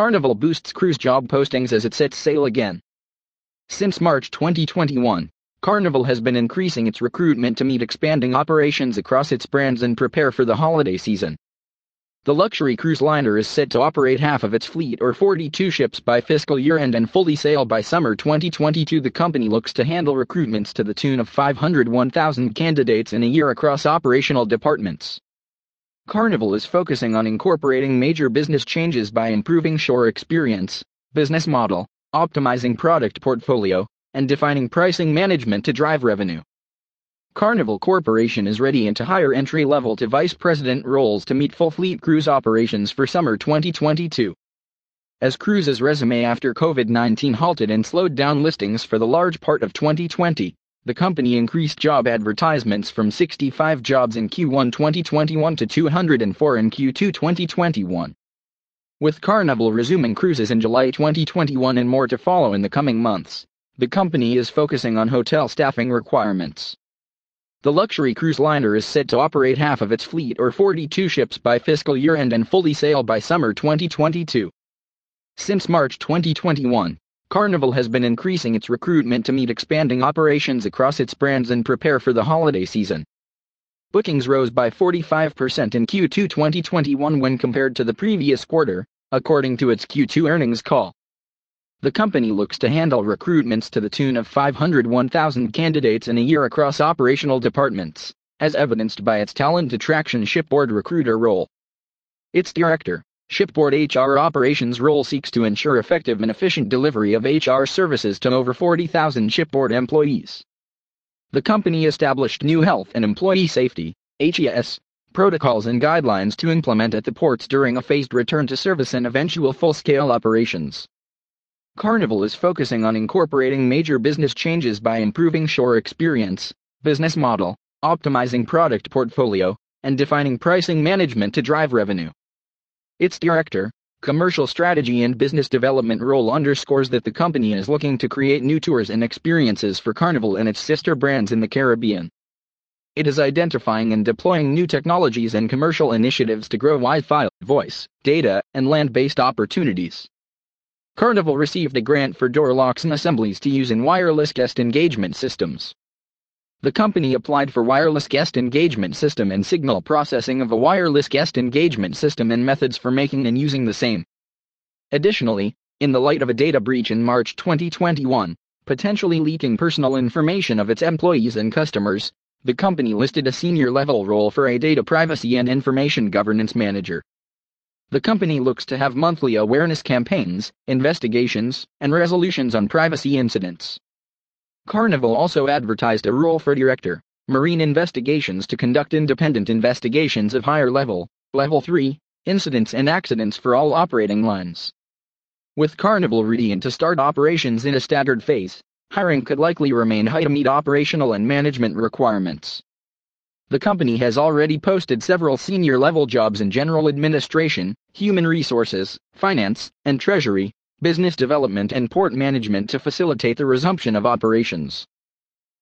Carnival boosts cruise job postings as it sets sail again. Since March 2021, Carnival has been increasing its recruitment to meet expanding operations across its brands and prepare for the holiday season. The luxury cruise liner is set to operate half of its fleet or 42 ships by fiscal year end and fully sail by summer 2022. The company looks to handle recruitments to the tune of 501,000 candidates in a year across operational departments. Carnival is focusing on incorporating major business changes by improving shore experience, business model, optimizing product portfolio, and defining pricing management to drive revenue. Carnival Corporation is ready into higher entry level to vice president roles to meet full fleet cruise operations for summer 2022. As cruises resume after COVID 19 halted and slowed down listings for the large part of 2020, the company increased job advertisements from 65 jobs in Q1 2021 to 204 in Q2 2021. With Carnival resuming cruises in July 2021 and more to follow in the coming months, the company is focusing on hotel staffing requirements. The luxury cruise liner is set to operate half of its fleet or 42 ships by fiscal year end and fully sail by summer 2022. Since March 2021, Carnival has been increasing its recruitment to meet expanding operations across its brands and prepare for the holiday season. Bookings rose by 45% in Q2 2021 when compared to the previous quarter, according to its Q2 earnings call. The company looks to handle recruitments to the tune of 501,000 candidates in a year across operational departments, as evidenced by its talent attraction shipboard recruiter role. Its director, shipboard HR operations role seeks to ensure effective and efficient delivery of HR services to over 40,000 shipboard employees. The company established new health and employee safety HES protocols and guidelines to implement at the ports during a phased return to service and eventual full-scale operations. Carnival is focusing on incorporating major business changes by improving shore experience, business model, optimizing product portfolio, and defining pricing management to drive revenue. Its director, commercial strategy and business development role underscores that the company is looking to create new tours and experiences for Carnival and its sister brands in the Caribbean. It is identifying and deploying new technologies and commercial initiatives to grow Wi Fi, voice, data, and land based opportunities. Carnival received a grant for door locks and assemblies to use in wireless guest engagement systems. The company applied for wireless guest engagement system and signal processing of a wireless guest engagement system and methods for making and using the same. Additionally, in the light of a data breach in March 2021, potentially leaking personal information of its employees and customers, the company listed a senior level role for a data privacy and information governance manager. The company looks to have monthly awareness campaigns, investigations, and resolutions on privacy incidents. Carnival also advertised a role for Director, Marine Investigations to conduct independent investigations of higher level, Level 3, incidents and accidents for all operating lines. With Carnival ready to start operations in a staggered phase, hiring could likely remain high to meet operational and management requirements. The company has already posted several senior level jobs in general administration, human resources, finance, and treasury, business development and port management to facilitate the resumption of operations.